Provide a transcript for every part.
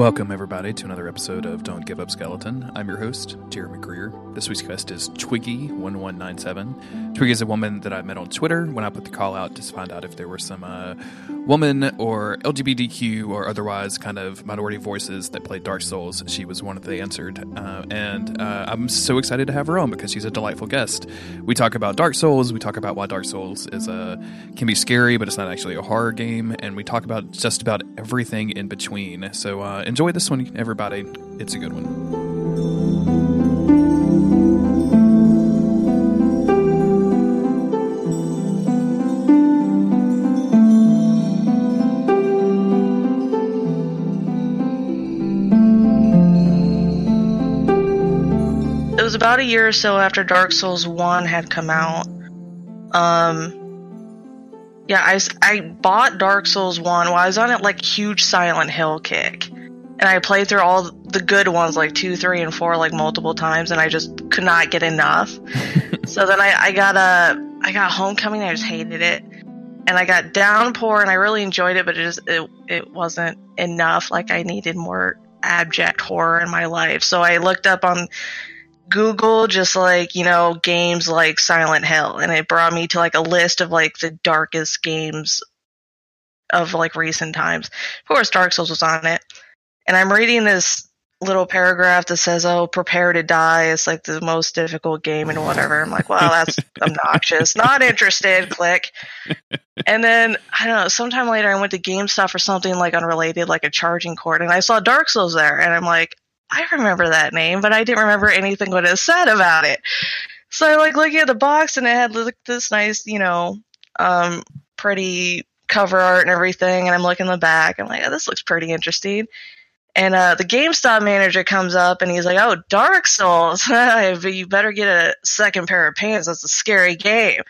Welcome, everybody, to another episode of Don't Give Up Skeleton. I'm your host, Jeremy Greer. This week's guest is Twiggy1197. Twiggy is a woman that I met on Twitter when I put the call out to find out if there were some uh, woman or LGBTQ or otherwise kind of minority voices that played Dark Souls. She was one of the answered. Uh, and uh, I'm so excited to have her on because she's a delightful guest. We talk about Dark Souls, we talk about why Dark Souls is a, can be scary, but it's not actually a horror game, and we talk about just about everything in between. So, uh, enjoy this one, everybody. It's a good one. About a year or so after Dark Souls 1 had come out. Um yeah, I, I bought Dark Souls 1 while I was on it like huge Silent Hill kick. And I played through all the good ones like 2, 3 and 4 like multiple times and I just could not get enough. so then I, I got a I got Homecoming, I just hated it. And I got Downpour and I really enjoyed it, but it just it, it wasn't enough. Like I needed more abject horror in my life. So I looked up on Google just like, you know, games like Silent Hill and it brought me to like a list of like the darkest games of like recent times. Of course Dark Souls was on it. And I'm reading this little paragraph that says, "Oh, prepare to die." It's like the most difficult game and whatever. I'm like, "Well, that's obnoxious. Not interested." Click. And then I don't know. Sometime later, I went to GameStop for something like unrelated, like a charging cord, and I saw Dark Souls there, and I'm like, I remember that name, but I didn't remember anything what it said about it. So I like looking at the box, and it had like, this nice, you know, um, pretty cover art and everything. And I'm looking in the back. I'm like, oh, this looks pretty interesting. And uh, the GameStop manager comes up and he's like, "Oh, Dark Souls, you better get a second pair of pants. That's a scary game."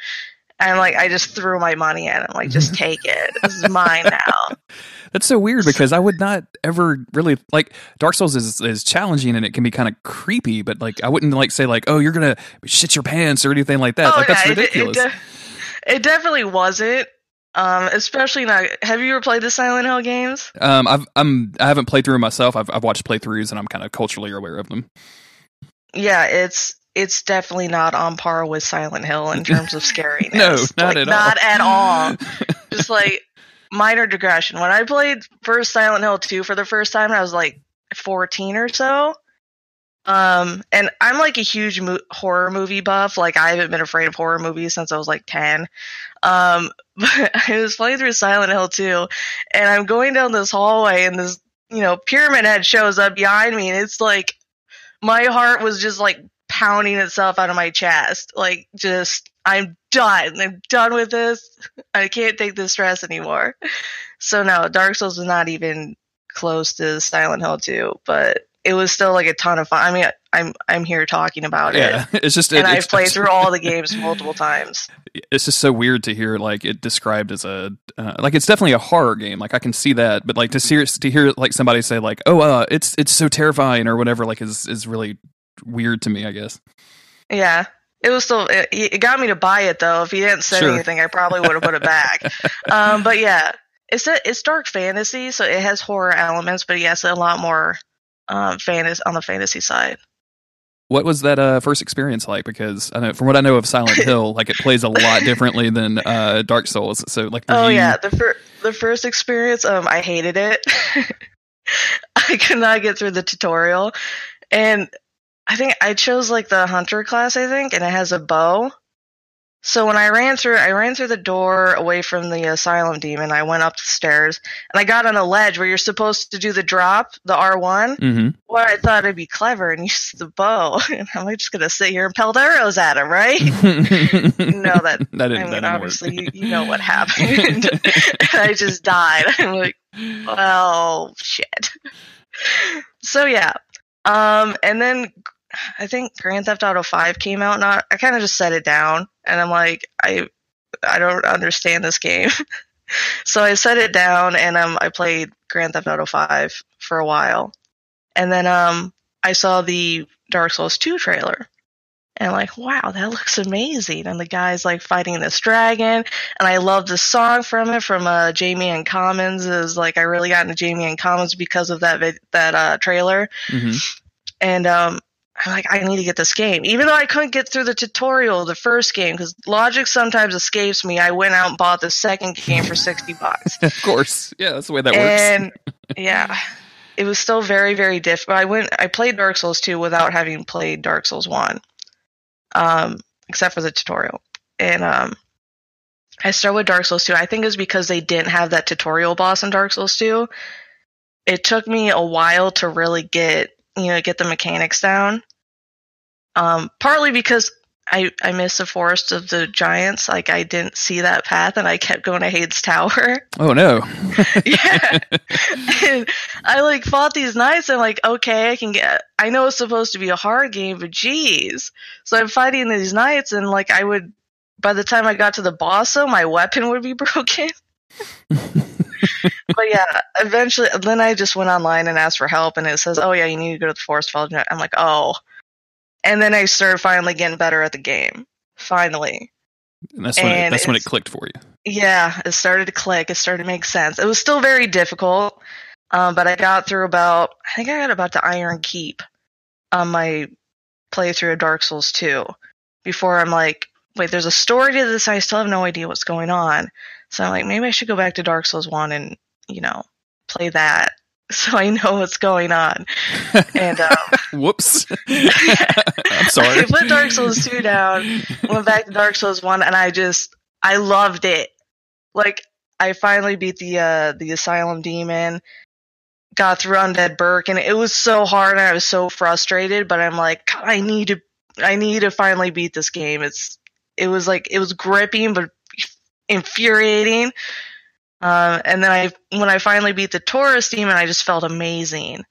And like, I just threw my money at him, like, "Just take it. This is mine now." That's so weird because I would not ever really like Dark Souls is is challenging and it can be kind of creepy, but like I wouldn't like say like oh you're gonna shit your pants or anything like that. like that's Oh, it- it ridiculous. de- It, definitely wasn't. Um, especially not. Have you ever played the Silent Hill games? um, I've I'm I haven't played through them myself. I've I've watched playthroughs and I'm kind of culturally aware of them. Yeah, it's it's definitely not on par with Silent Hill in terms of scariness. No, not Like, at all. Not at all. Just like minor digression. When I played first Silent Hill 2 for the first time, I was like 14 or so. Um, and I'm like a huge mo- horror movie buff. Like I haven't been afraid of horror movies since I was like 10. Um, but I was playing through Silent Hill 2 and I'm going down this hallway and this, you know, pyramid head shows up behind me and it's like my heart was just like pounding itself out of my chest. Like just I'm done. I'm done with this. I can't take this stress anymore. So no, Dark Souls was not even close to Silent Hill 2, but it was still like a ton of fun. I mean, I'm I'm here talking about it. yeah, it. it's just And it, I've played through all the games multiple times. it's just so weird to hear like it described as a uh, like it's definitely a horror game. Like I can see that, but like to see to hear like somebody say like oh uh it's it's so terrifying or whatever like is is really weird to me. I guess. Yeah. It was still it, it got me to buy it though. If he hadn't said Sure. anything, I probably would have put it back. um, but yeah, it's a, it's dark fantasy, so it has horror elements, but yes, a lot more um, fantasy on the fantasy side. What was that uh, first experience like? Because I know from what I know of Silent Hill, like it plays a lot differently than uh, Dark Souls. So like, Oh you- yeah, the fir- the first experience, um, I hated it. I could not get through the tutorial, and I think I chose like the hunter class, I think, and it has a bow. So when I ran through, I ran through the door away from the asylum demon. I went up the stairs, and I got on a ledge where you're supposed to do the drop, the R one. Mhm. Well, I thought it'd be clever and use the bow, and I'm just gonna sit here and pelt arrows at him, right? no, that that didn't, I mean, that obviously, you, you know what happened. I just died. I'm like, well, shit. So yeah, um, and then I think Grand Theft Auto Five came out. Not, I kind of just set it down, and I'm like, I, I don't understand this game. so I set it down, and um, I played Grand Theft Auto Five for a while, and then um, I saw the Dark Souls Two trailer, and like, wow, that looks amazing. And the guy's like fighting this dragon, and I love the song from it from uh, Jamie N Commons. Is like I really got into Jamie N Commons because of that vid- that uh, trailer, hmm and um, I'm like, I need to get this game, even though I couldn't get through the tutorial of the first game because logic sometimes escapes me. I went out and bought the second game for sixty bucks, Of course. Yeah, that's the way that works. and yeah. It was still very, very difficult. I went, I played Dark Souls 2 without having played Dark Souls 1 um, except for the tutorial. And um, I started with Dark Souls 2. I think it was because they didn't have that tutorial boss in Dark Souls 2. It took me a while to really get you know get the mechanics down. Um, partly because I I missed the forest of the giants. Like I didn't see that path, and I kept going to Heide's Tower. oh no. yeah. and I like fought these knights and like, okay, I can get I know it's supposed to be a hard game, but geez. So I'm fighting these knights and like I would by the time I got to the boss though, my weapon would be broken. but yeah, eventually then I just went online and asked for help and it says, Oh yeah, you need to go to the forest of I'm like, Oh and then I started finally getting better at the game. Finally. And that's when it, that's when it clicked for you. Yeah, it started to click. It started to make sense. It was still very difficult, um, but I got through about, I think I got about the Iron Keep on my playthrough of Dark Souls 2 before I'm like, wait, there's a story to this. I still have no idea what's going on. So I'm like, maybe I should go back to Dark Souls 1 and, you know, play that so I know what's going on. And, um, Whoops. I'm sorry. I put Dark Souls 2 down, went back to Dark Souls 1, and I just, I loved it. Like, I finally beat the, uh, the Asylum Demon, got through Undead Burg, and it was so hard, and I was so frustrated, but I'm like, I need to, I need to finally beat this game. It's, it was like, it was gripping, but infuriating. Um, and then I, when I finally beat the Taurus Demon, I just felt amazing.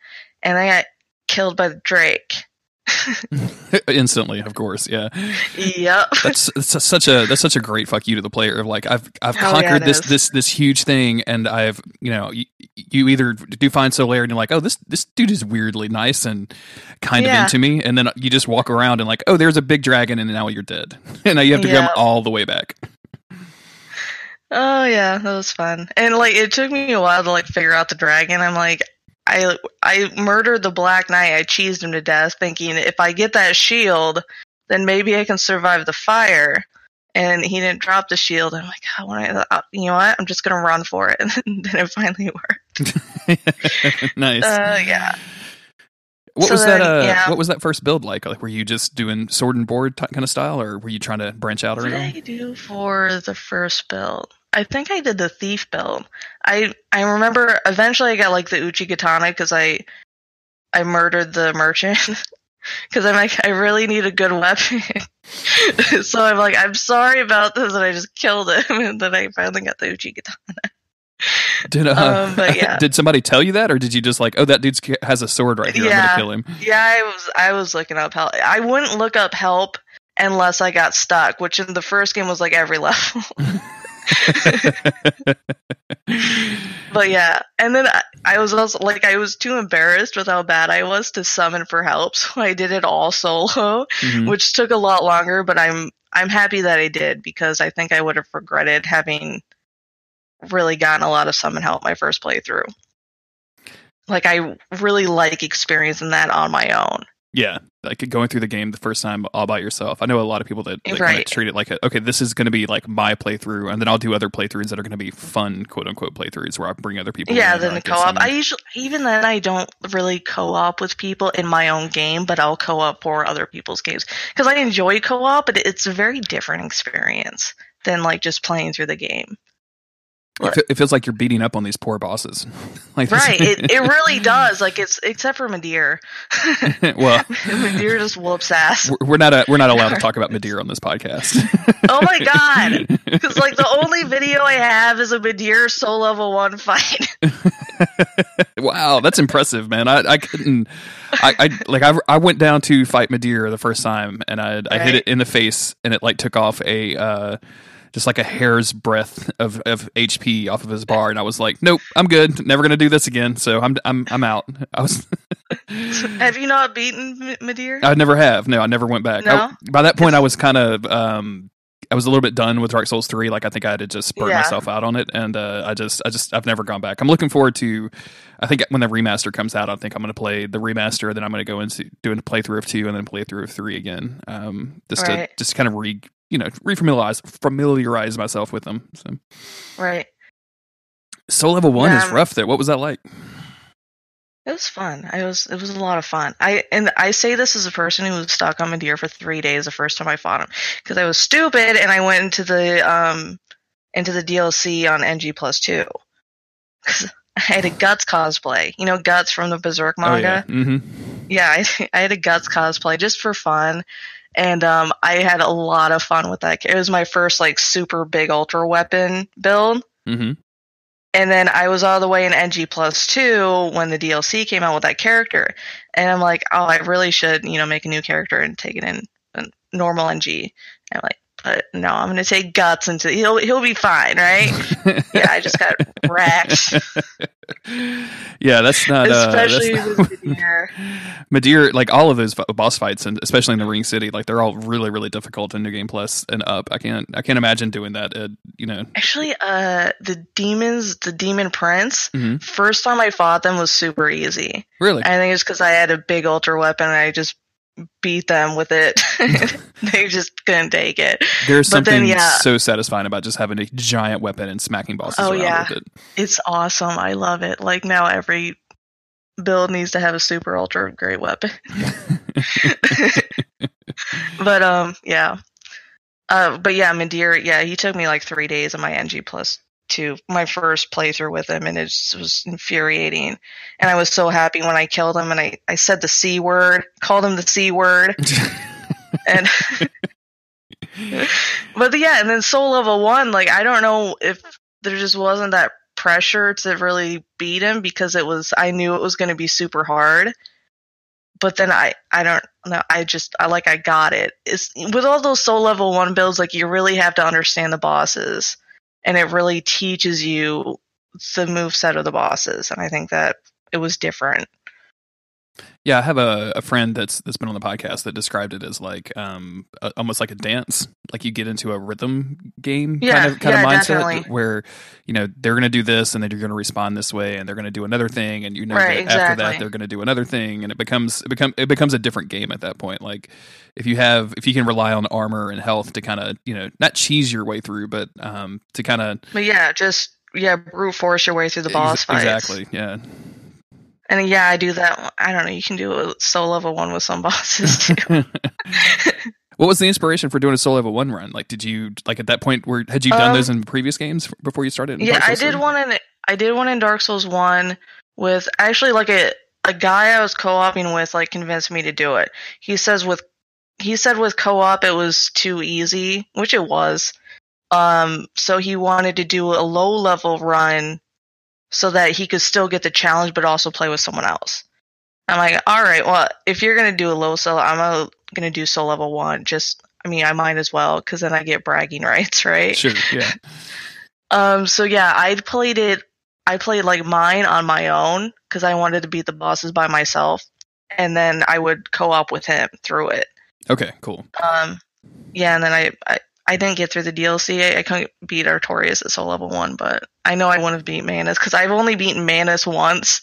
And I got killed by the Drake. Instantly, of course. Yeah. Yep. That's, that's such a that's such a great fuck you to the player of like I've I've yeah, conquered it this is. this this huge thing and I've you know you, you either do find Solaire and you're like oh this this dude is weirdly nice and kind Yeah. of into me and then you just walk around and like oh there's a big dragon and now you're dead and now you have to Yeah. come all the way back Oh yeah, that was fun. And like it took me a while to like figure out the dragon. I'm like I I murdered the Black Knight. I cheesed him to death thinking if I get that shield, then maybe I can survive the fire. And he didn't drop the shield. I'm like, oh, when I, uh, you know what? I'm just gonna run for it. And then it finally worked. nice Uh, yeah. what so was that uh yeah. what was that first build like like were you just doing sword and board t- kind of style or were you trying to branch out or What did I do for the first build? I think I did the thief build. I I remember eventually I got like the Uchigatana because I I murdered the merchant because I'm like I really need a good weapon. so I'm like I'm sorry about this and I just killed him and then I finally got the Uchigatana. did uh Um, but yeah. did somebody tell you that or did you just like oh that dude has a sword right here I'm Yeah. gonna kill him Yeah, I was I was looking up help. I wouldn't look up help unless I got stuck, which in the first game was like every level. But yeah, and then I, I was also like I was too embarrassed with how bad I was to summon for help, so I did it all solo, Mhm. which took a lot longer. But I'm I'm happy that I did because I think I would have regretted having really gotten a lot of summon help my first playthrough. Like I really like experiencing that on my own. Yeah, like going through the game the first time all by yourself. I know a lot of people that, that kind of Right. treat it like, a, okay, this is going to be like my playthrough, and then I'll do other playthroughs that are going to be fun, quote unquote playthroughs where I bring other people. Yeah, then the co-op. I usually even then I don't really co-op with people in my own game, but I'll co-op for other people's games because I enjoy co-op, but it's a very different experience than like just playing through the game. It, fe- it feels like you're beating up on these poor bosses. like Right? It it really does. Like it's except for Midir. well, Midir just whoops ass. we're- we're not a, we're not allowed to talk about Madeira on this podcast. Oh my god! Because like the only video I have is a Midir soul level one fight. wow, that's impressive, man. I, I couldn't. I, I like I, I went down to fight Madeira the first time, and I I hit it in the face, and it like took off a uh, just like a hair's breadth of, of HP off of his bar, and I was like, nope, I'm good. Never gonna do this again. So I'm I'm I'm out. I was Have you not beaten M- Midir? I never have. No, I never went back. I- No? by that point, I was kind of, um, I was a little bit done with Dark Souls three. Like I think I had to just burn Yeah. myself out on it, and uh, I just, I just, I've never gone back. I'm looking forward to. I think when the remaster comes out, I think I'm going to play the remaster. Then I'm going to go into doing a playthrough of two, and then playthrough of three again. Um, just Right. to just kind of re, you know, refamiliarize familiarize myself with them. So, Right. So Level one is rough. There, what was that like? It was fun. I was it was a lot of fun. I and I say this as a person who was stuck on Madeira for three days the first time I fought him because I was stupid and I went into the um into the DLC on NG plus two because I had a Guts cosplay. You know Guts from the Berserk manga. Oh, yeah. hmm yeah, I, I had a Guts cosplay just for fun, and um, I had a lot of fun with that. It was my first like super big ultra weapon build, hmm and then I was all the way in NG plus two when the DLC came out with that character, and I'm like, oh, I really should you know make a new character and take it in, in normal NG. And I'm like, but no, I'm gonna take Guts into he'll he'll be fine, right? yeah, I just got wrecked, yeah, that's not. Uh, especially that's with Midir. Midir, like all of those boss fights, and especially in the Ringed City, like they're all really, really difficult in New Game Plus and up. I can't, I can't imagine doing that. At, you know, Actually, uh, the demons, the demon prince. Mhm. First time I fought them was super easy. really. I think it's because I had a big ultra weapon and I just beat them with it. they just couldn't take it. There's but then, something yeah. so satisfying about just having a giant weapon and smacking bosses Oh, around yeah. with it. It's awesome. I love it. Like now, every build needs to have a super ultra great weapon. but um, yeah. Uh, but yeah, Midir, yeah, he took me like three days of my NG plus two, my first playthrough with him, and it just was infuriating. And I was so happy when I killed him, and I, I said the C word, called him the C word, and but yeah, and then soul level one, like I don't know if there just wasn't that pressure to really beat him because it was I knew it was going to be super hard. But then I I don't know I just I like I got it. It's with all those soul level one builds like you really have to understand the bosses and it really teaches you the move set of the bosses and I think that it was different. Yeah, I have a, a friend that's that's been on the podcast that described it as like um a, almost like a dance, like you get into a rhythm game Yeah, kind of kind yeah, of mindset definitely. where you know they're going to do this and then you're going to respond this way and they're going to do another thing and you know Right, that after that they're going to do another thing and it becomes it become it becomes a different game at that point. Like if you have if you can rely on armor and health to kind of you know not cheese your way through, but um to kind of But yeah, just yeah, brute force your way through the boss fights. exactly yeah And yeah, I do that. I don't know. You can do a soul level one with some bosses too. what was the inspiration for doing a solo level one run? Like, did you like at that point where had you done Um, those in previous games before you started? in yeah, I did 3? one in I did one in Dark Souls one with actually like a a guy I was co-oping with like convinced me to do it. He says with he said with co-op it was too easy, which it was. Um, so he wanted to do a low level run so that he could still get the challenge but also play with someone else. I'm like, all right, well, if you're gonna do a low solo, I'm gonna do soul level one. Just, I mean, I might as well because then I get bragging rights, right? Sure, yeah. Um, so yeah, I played it. I played like mine on my own because I wanted to beat the bosses by myself, and then I would co-op with him through it. Okay, cool. Um, yeah, and then I, I I didn't get through the DLC. I, I couldn't beat Artorias at soul level one, but I know I wouldn't beat Manus because I've only beaten Manus once.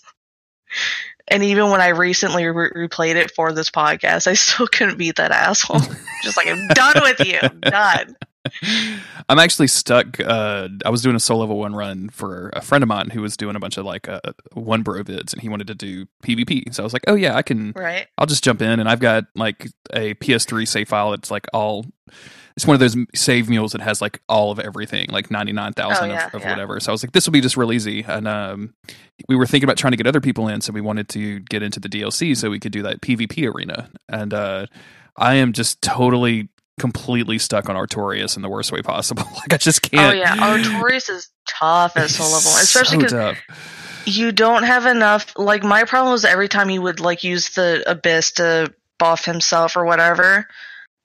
And even when I recently re- replayed it for this podcast, I still couldn't beat that asshole. Just like I'm done with you, I'm done. I'm actually stuck. Uh, I was doing a soul level one run for a friend of mine who was doing a bunch of like uh, one bro vids, and he wanted to do PvP. So I was like, oh yeah, I can. Right? I'll just jump in, and I've got like a PS3 save file. It's like all. It's one of those save mules that has like all of everything, like ninety nine thousand Oh, yeah, of, of yeah. whatever. So I was like, this will be just real easy. And um, we were thinking about trying to get other people in, so we wanted to get into the DLC so we could do that PvP arena. And uh, I am just totally, completely stuck on Artorias in the worst way possible. like I just Oh can't. Oh yeah, Artorias is tough at soul level, especially because tough. you don't have enough like my problem was every time he would like use the abyss to buff himself or whatever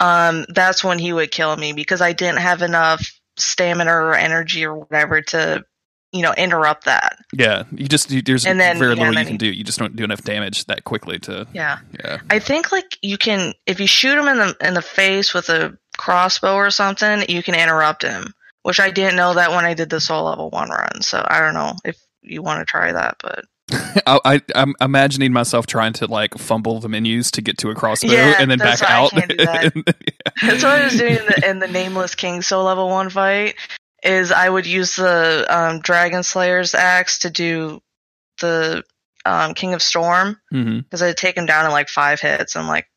um that's when he would kill me because i didn't have enough stamina or energy or whatever to you know interrupt that. Yeah, you just you, there's And then- very yeah, little you can he- do. You just don't do enough damage that quickly to. Yeah. Yeah. I think like you can if you shoot him in the in the face with a crossbow or something, you can interrupt him. Which I didn't know that when I did the soul level one run. So I don't know if you want to try that, but I, I I'm imagining myself trying to like fumble the menus to get to a crossbow Yeah, and then back out. that. that's what I was doing in the, in the nameless king soul level one fight. Is I would use the um, dragon slayer's axe to do the um, king of storm because I'd take him down in like five hits and like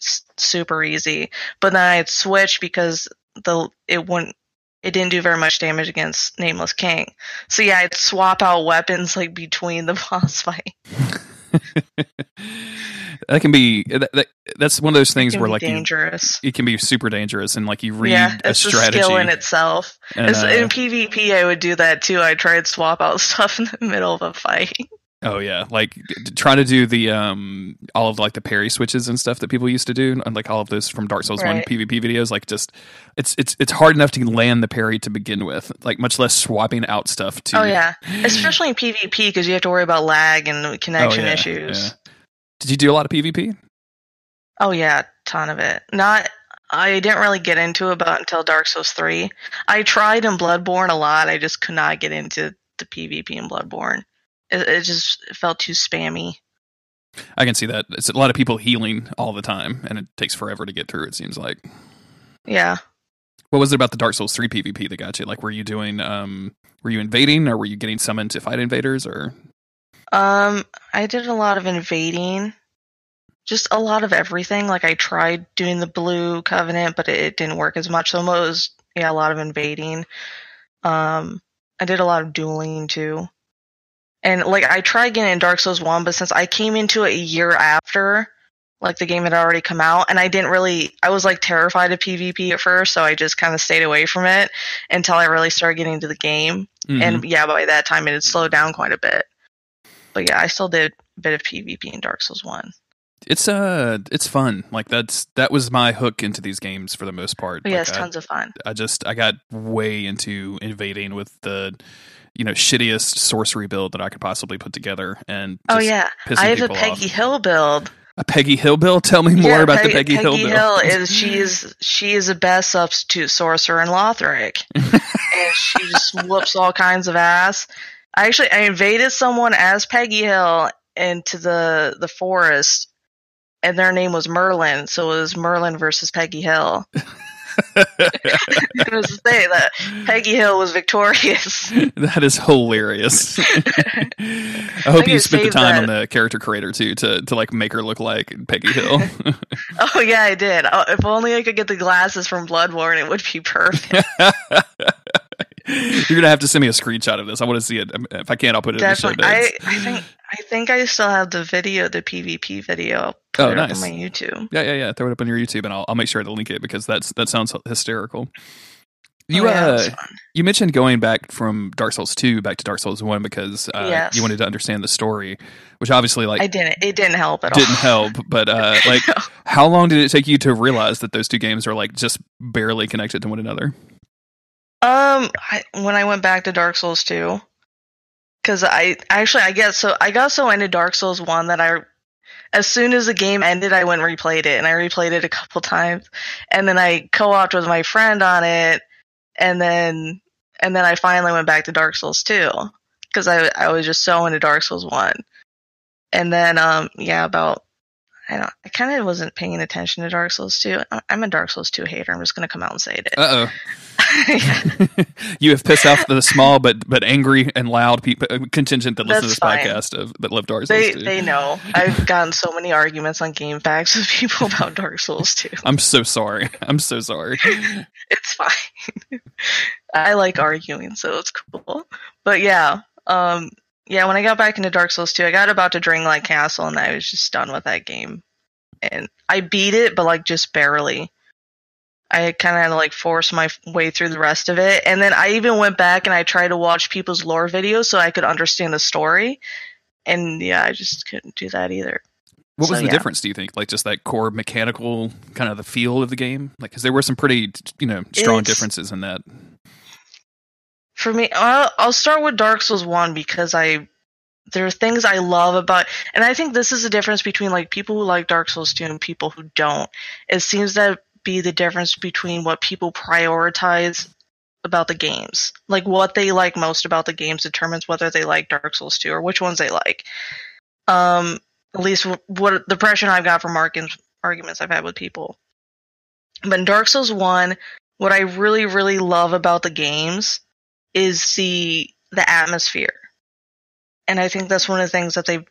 s- super easy. But then I'd switch because the it wouldn't it didn't do very much damage against Nameless King. So yeah, I'd swap out weapons like between the boss fight. that can be that, that, that's one of those things where like you, dangerous. it can be super dangerous and like you read yeah, a it's a strategy skill in itself. and, uh, in PvP, I would do that too. I try to swap out stuff in the middle of a fight. Oh yeah like trying to do the um all of like the parry switches and stuff that people used to do and like all of those from Dark Souls one PvP videos like just it's it's it's hard enough to land the parry to begin with like much less swapping out stuff to Oh yeah, especially in PvP because you have to worry about lag and Oh, connection yeah, issues. yeah. Did you do a lot of PvP? Oh yeah, ton of it. Not I didn't really get into it about until Dark Souls 3. I tried in Bloodborne a lot. I just could not get into the PvP in Bloodborne. It, it just felt too spammy. I can see that. It's a lot of people healing all the time, and it takes forever to get through. It seems like. Yeah. What was it about the Dark Souls three PvP that got you? Like, were you doing? um Were you invading, or were you getting summoned to fight invaders? Or Um I did a lot of invading. Just a lot of everything. Like I tried doing the blue covenant, but it, it didn't work as much. So it was yeah, a lot of invading. Um I did a lot of dueling too. And like I tried getting in Dark Souls 1, but since I came into it a year after, like the game had already come out, and I didn't really I was like terrified of PvP at first, so I just kind of stayed away from it until I really started getting into the game. Mhm. And yeah, by that time it had slowed down quite a bit. But yeah, I still did a bit of PvP in Dark Souls 1. it's uh, it's fun. Like that's that was my hook into these games for the most part. But yeah, Like, it's I- tons of fun. I just I got way into invading with the you know shittiest sorcery build that I could possibly put together, and Oh yeah, I have a Peggy off. Hill build. A Peggy Hill build. Tell me more Yeah, about the Peg- Peggy, Hill build. is she is she is the best substitute sorcerer in Lothric, and she just whoops all kinds of ass. I actually I invaded someone as Peggy Hill into the the forest, and their name was Merlin, so it was Merlin versus Peggy Hill. it was to say that Peggy Hill was victorious. that is hilarious. I hope think you spent the time that. on the character creator too to to like make her look like Peggy Hill. Oh yeah, I did. Oh, if only I could get the glasses from Bloodborne, it would be perfect. You're gonna have to send me a screenshot of this. I want to see it. Um, If I can't, I'll put it in the show Definitely. I, notes. I think I think I still have the video, the PvP video. I'll put Oh, it up nice. on my YouTube. Yeah, yeah, yeah. Throw it up on your YouTube, and I'll I'll make sure to link it because that's that sounds hysterical. You Oh, yeah, uh, you mentioned going back from Dark Souls two back to Dark Souls one because uh, Yes. you wanted to understand the story, which obviously like I didn't. It didn't help at all. didn't help. But uh, like, how long did it take you to realize that those two games are like just barely connected to one another? Um, I, when I went back to Dark Souls 2, because I actually I guess so I got so into Dark Souls 1 that I, as soon as the game ended, I went and replayed it, and I replayed it a couple times, and then I co-opted with my friend on it, and then and then I finally went back to Dark Souls 2 because I I was just so into Dark Souls 1, and then um yeah about. I don't. I kind of wasn't paying attention to Dark Souls 2. I- I'm a Dark Souls 2 hater. I'm just gonna come out and say it. Uh oh, you have pissed off the small but but angry and loud people uh, contingent that listen to this fine. podcast of that love Dark Souls They 2. they know. I've gotten so many arguments on GameFAQs with people about Dark Souls 2. I'm so sorry. I'm so sorry. It's fine. I like arguing, so it's cool. But yeah, um yeah, when I got back into Dark Souls 2, I got about to Drangleic Castle and I was just done with that game. And I beat it, but like just barely. I kind of had to like force my way through the rest of it. And then I even went back and I tried to watch people's lore videos so I could understand the story. And yeah, I just couldn't do that either. What was the yeah. difference? Do you think, like, just that core mechanical kind of the feel of the game? Like, because there were some pretty, you know, strong It's- differences in that. For me, I'll, I'll start with Dark Souls 1 because I there are things I love about and I think this is the difference between like people who like Dark Souls 2 and people who don't. It seems to be the difference between what people prioritize about the games. Like what they like most about the games determines whether they like Dark Souls 2 or which ones they like. Um at least what the impression I've got from arguments I've had with people. But in Dark Souls 1, what I really really love about the games is the the atmosphere. And I think that's one of the things that they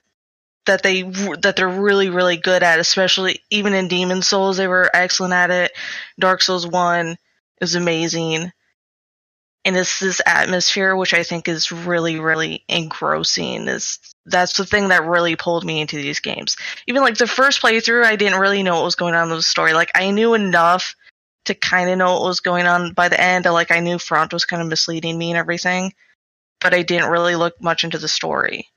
that they that they're really really good at, especially even in Demon Souls they were excellent at it. Dark Souls 1 is amazing. And it's this atmosphere which I think is really really engrossing. Is that's the thing that really pulled me into these games. Even like the first playthrough I didn't really know what was going on in the story. Like I knew enough to kind of know what was going on by the end. Like I knew Frampt was kind of misleading me and everything, but I didn't really look much into the story.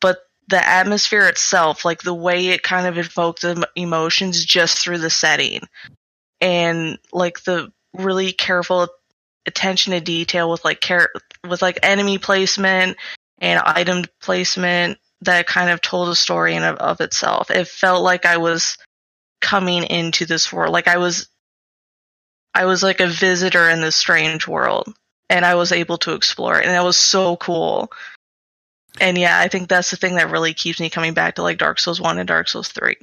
But the atmosphere itself, like the way it kind of evoked the emotions just through the setting, and like the really careful attention to detail with like care with like enemy placement and item placement that kind of told a story in of, of itself. It felt like I was coming into this world, like I was I was like a visitor in this strange world and I was able to explore it and that was so cool. And yeah, I think that's the thing that really keeps me coming back to like Dark Souls 1 and Dark Souls 3.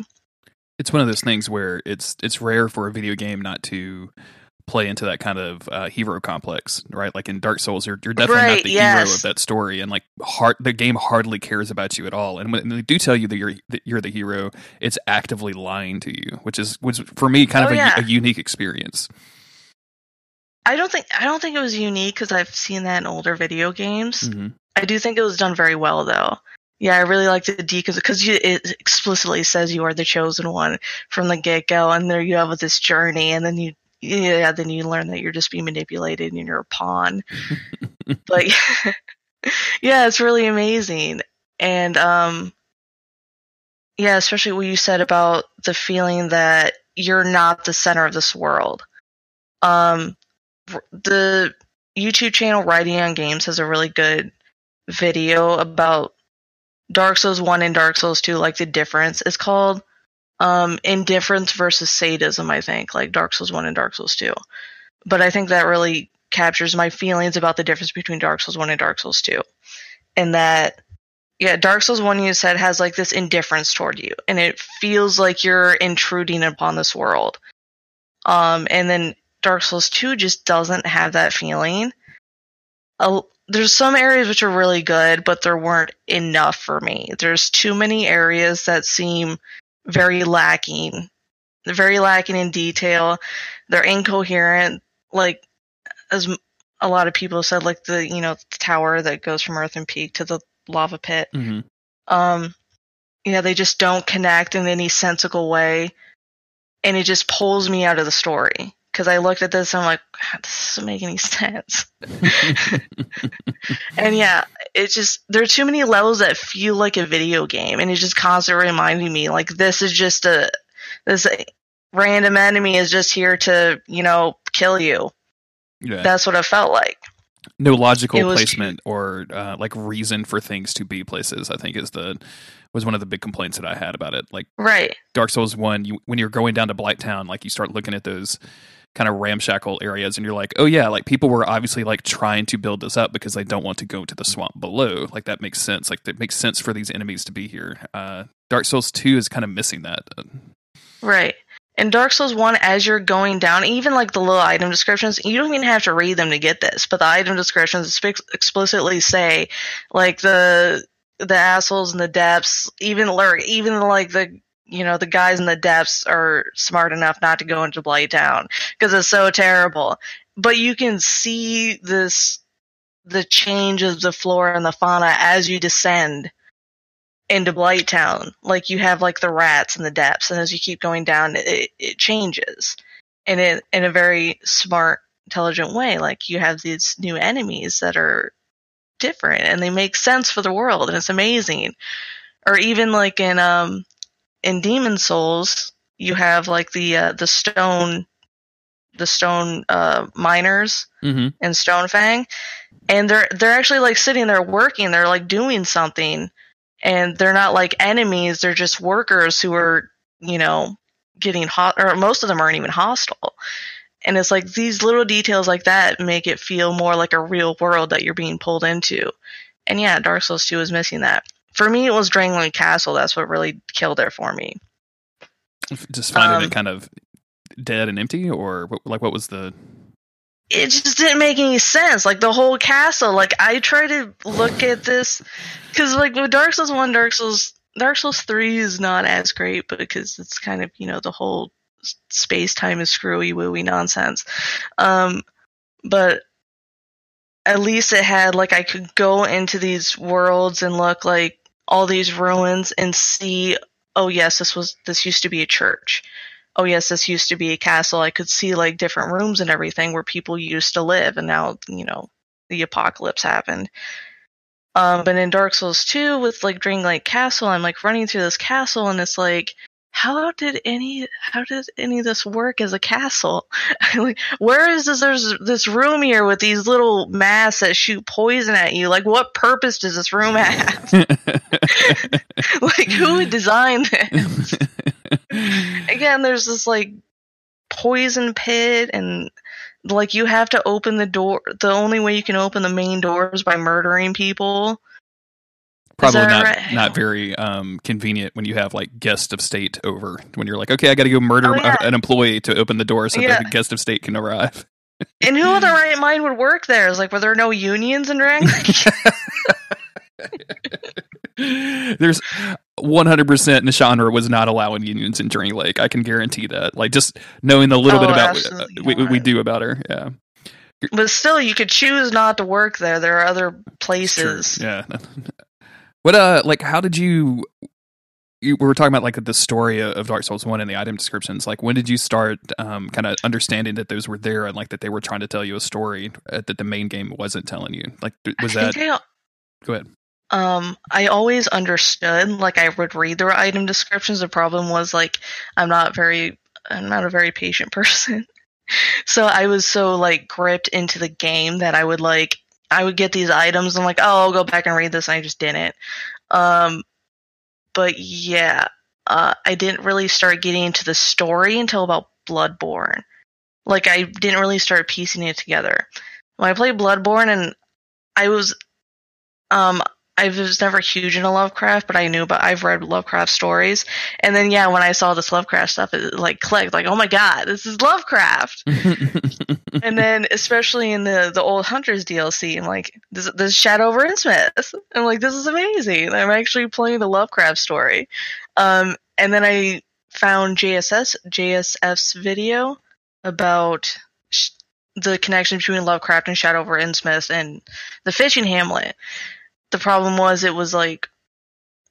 It's one of those things where it's it's rare for a video game not to play into that kind of uh, hero complex, right? Like in Dark Souls, you're, you're definitely Right, not the yes. hero of that story, and like hard, the game hardly cares about you at all. And when they do tell you that you're that you're the hero, it's actively lying to you, which is which for me kind Oh, of a, yeah. a unique experience. I don't think I don't think it was unique because I've seen that in older video games. Mhm. I do think it was done very well though. Yeah, I really liked the decons because it explicitly says you are the chosen one from the get go, and there you have this journey, and then you yeah, then you learn that you're just being manipulated and you're a pawn. but yeah, it's really amazing, and um, yeah, especially what you said about the feeling that you're not the center of this world. Um, the YouTube channel Writing on Games has a really good video about Dark Souls 1 and Dark Souls 2, like the difference. It's called um, Indifference versus Sadism, I think, like Dark Souls 1 and Dark Souls 2. But I think that really captures my feelings about the difference between Dark Souls 1 and Dark Souls 2. And that, yeah, Dark Souls 1, you said, has like this indifference toward you, and it feels like you're intruding upon this world. Um, and then Dark Souls 2 just doesn't have that feeling. A- there's some areas which are really good, but there weren't enough for me. There's too many areas that seem very lacking. They're very lacking in detail. They're incoherent. Like, as a lot of people said, like the, you know, the tower that goes from Earthen Peak to the lava pit Mhm. um yeah they just don't connect in any sensible way and it just pulls me out of the story because i looked at this and i'm like "God, this doesn't make any sense and yeah it just there are too many levels that feel like a video game and it's just constantly reminding me like this is just a this random enemy is just here to you know kill you yeah. that's what it felt like no logical was- placement or uh, like reason for things to be places. I think is the was one of the big complaints that I had about it. Like right Dark Souls One, you when you're going down to Blight Town, like you start looking at those kind of ramshackle areas, and you're like, oh yeah, like people were obviously like trying to build this up because they don't want to go to the swamp below. Like that makes sense. Like it makes sense for these enemies to be here. Uh, Dark Souls Two is kind of missing that. Right. In Dark Souls 1, as you're going down, even like the little item descriptions, you don't even have to read them to get this, but the item descriptions explicitly say, like, the the assholes in the depths, even lurk, even like the you know the guys in the depths are smart enough not to go into Blight Town because it's so terrible. But you can see this the change of the flora and the fauna as you descend into Blight Town. Like you have like the rats in the depths, and as you keep going down, it, it changes, and it in a very smart, intelligent way. Like you have these new enemies that are different, and they make sense for the world, and it's amazing. Or even like in um in Demon Souls, you have like the uh, the stone the stone uh, miners hmm in Stonefang, and they're they're actually like sitting there working. They're like doing something, and they're not like enemies. They're just workers who are you know getting hot, or most of them aren't even hostile. And it's like these little details like that make it feel more like a real world that you're being pulled into. And yeah, Dark Souls 2 is missing that. For me, it was Drangleic Castle. That's what really killed it for me. Just finding Um, it kind of dead and empty, or what- like what was the? it just didn't make any sense. Like the whole castle. Like I try to look at this because like with Dark Souls one, Dark Souls, Dark Souls three is not as great, because it's kind of you know the whole space time is screwy wooey nonsense. Um, but at least it had like I could go into these worlds and look like all these ruins and see. Oh yes, this was this used to be a church oh yes, this used to be a castle. I could see like different rooms and everything where people used to live, and now you know the apocalypse happened. Um, but in Dark Souls 2 with like Drangleic Castle, I'm like running through this castle, and it's like, how did any how did any of this work as a castle? like, where is this? There's this room here with these little masks that shoot poison at you. Like, what purpose does this room have? like, who would design this? again there's this like poison pit and like you have to open the door the only way you can open the main door is by murdering people Probably not right? not very um, convenient when you have like guest of state over. When you're like, okay, I got to go murder Oh, yeah. an employee to open the door so Yeah. the guest of state can arrive. and who in the right mind would work there is like were there no unions in Dragon There's 100% Nashandra was not allowing unions in Drangleic. I can guarantee that. Like just knowing the little Oh, bit about absolutely we, we, we do about her. Yeah. but still you could choose not to work there there are other places Yeah. what uh like how did you you, we were talking about like the story of Dark Souls 1 and the item descriptions. Like when did you start um kind of understanding that those were there and like that they were trying to tell you a story uh, that the main game wasn't telling you? Like was I that I, go ahead. um I always understood like I would read the item descriptions the problem was like I'm not very I'm not a very patient person so I was so like gripped into the game that I would like I would get these items. And I'm like oh I'll go back and read this. And I just didn't. Um but yeah uh I didn't really start getting into the story until about Bloodborne. Like I didn't really start piecing it together. When I played Bloodborne and I was um I was never huge into Lovecraft, but I knew about I've read Lovecraft stories. And then yeah, when I saw this Lovecraft stuff, it like clicked, like, oh my god, this is Lovecraft. and then especially in the the old Hunters DLC, I'm like, this this Shadow over Innsmouth. I'm like, this is amazing. I'm actually playing the Lovecraft story. Um, and then I found JSS JSF's video about sh- the connection between Lovecraft and Shadow over Innsmouth and the fishing hamlet. The problem was it was like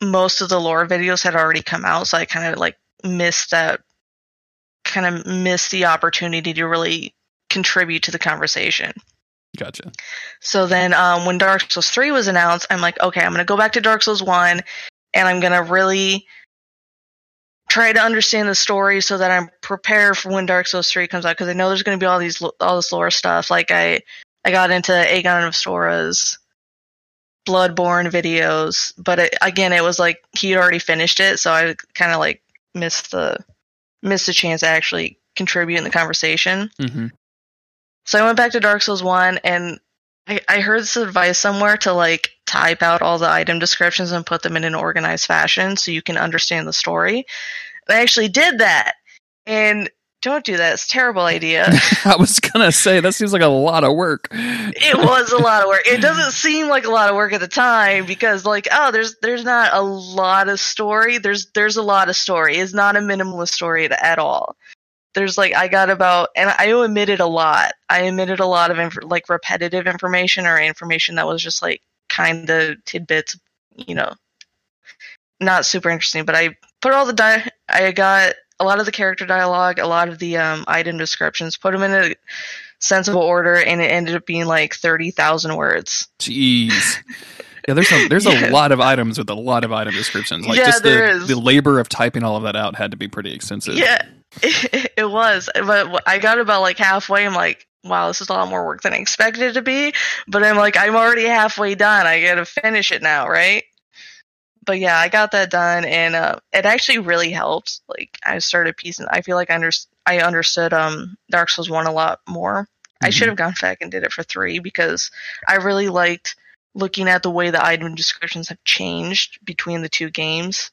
most of the lore videos had already come out, so I kind of like missed that kind of missed the opportunity to really contribute to the conversation. gotcha. So then um, when Dark Souls 3 was announced, I'm like, okay, I'm going to go back to Dark Souls 1 and I'm going to really try to understand the story so that I'm prepared for when Dark Souls 3 comes out because I know there's going to be all these all this lore stuff. Like I I got into Aegon of Astora's Bloodborne videos, but it, again, it was like he already finished it, so I kind of like missed the missed the chance to actually contribute in the conversation. hmm So I went back to Dark Souls 1 and I, I heard this advice somewhere to like type out all the item descriptions and put them in an organized fashion so you can understand the story. And I actually did that. And don't do that. It's a terrible idea. I was gonna say that seems like a lot of work. it was a lot of work. It doesn't seem like a lot of work at the time because like, oh, there's there's not a lot of story. There's there's a lot of story. It's not a minimalist story at, at all. There's like I got about and I omitted a lot. I omitted a lot of inf- like repetitive information or information that was just like kind of tidbits, you know, not super interesting. But I put all the di- I got a lot of the character dialogue, a lot of the um, item descriptions, put them in a sensible order, and it ended up being like thirty thousand words. Jeez. Yeah, there's a there's Yeah. a lot of items with a lot of item descriptions. Like Yeah, just the is. the labor of typing all of that out had to be pretty extensive. Yeah, it, it was, but I got about like halfway. I'm like, wow, this is a lot more work than I expected it to be. But I'm like, I'm already halfway done. I gotta finish it now, right? But yeah, I got that done, and uh, it actually really helped. Like, I started piecing. I feel like I, under, I understood um Dark Souls one a lot more. Mm-hmm. I should have gone back and did it for three because I really liked looking at the way the item descriptions have changed between the two games.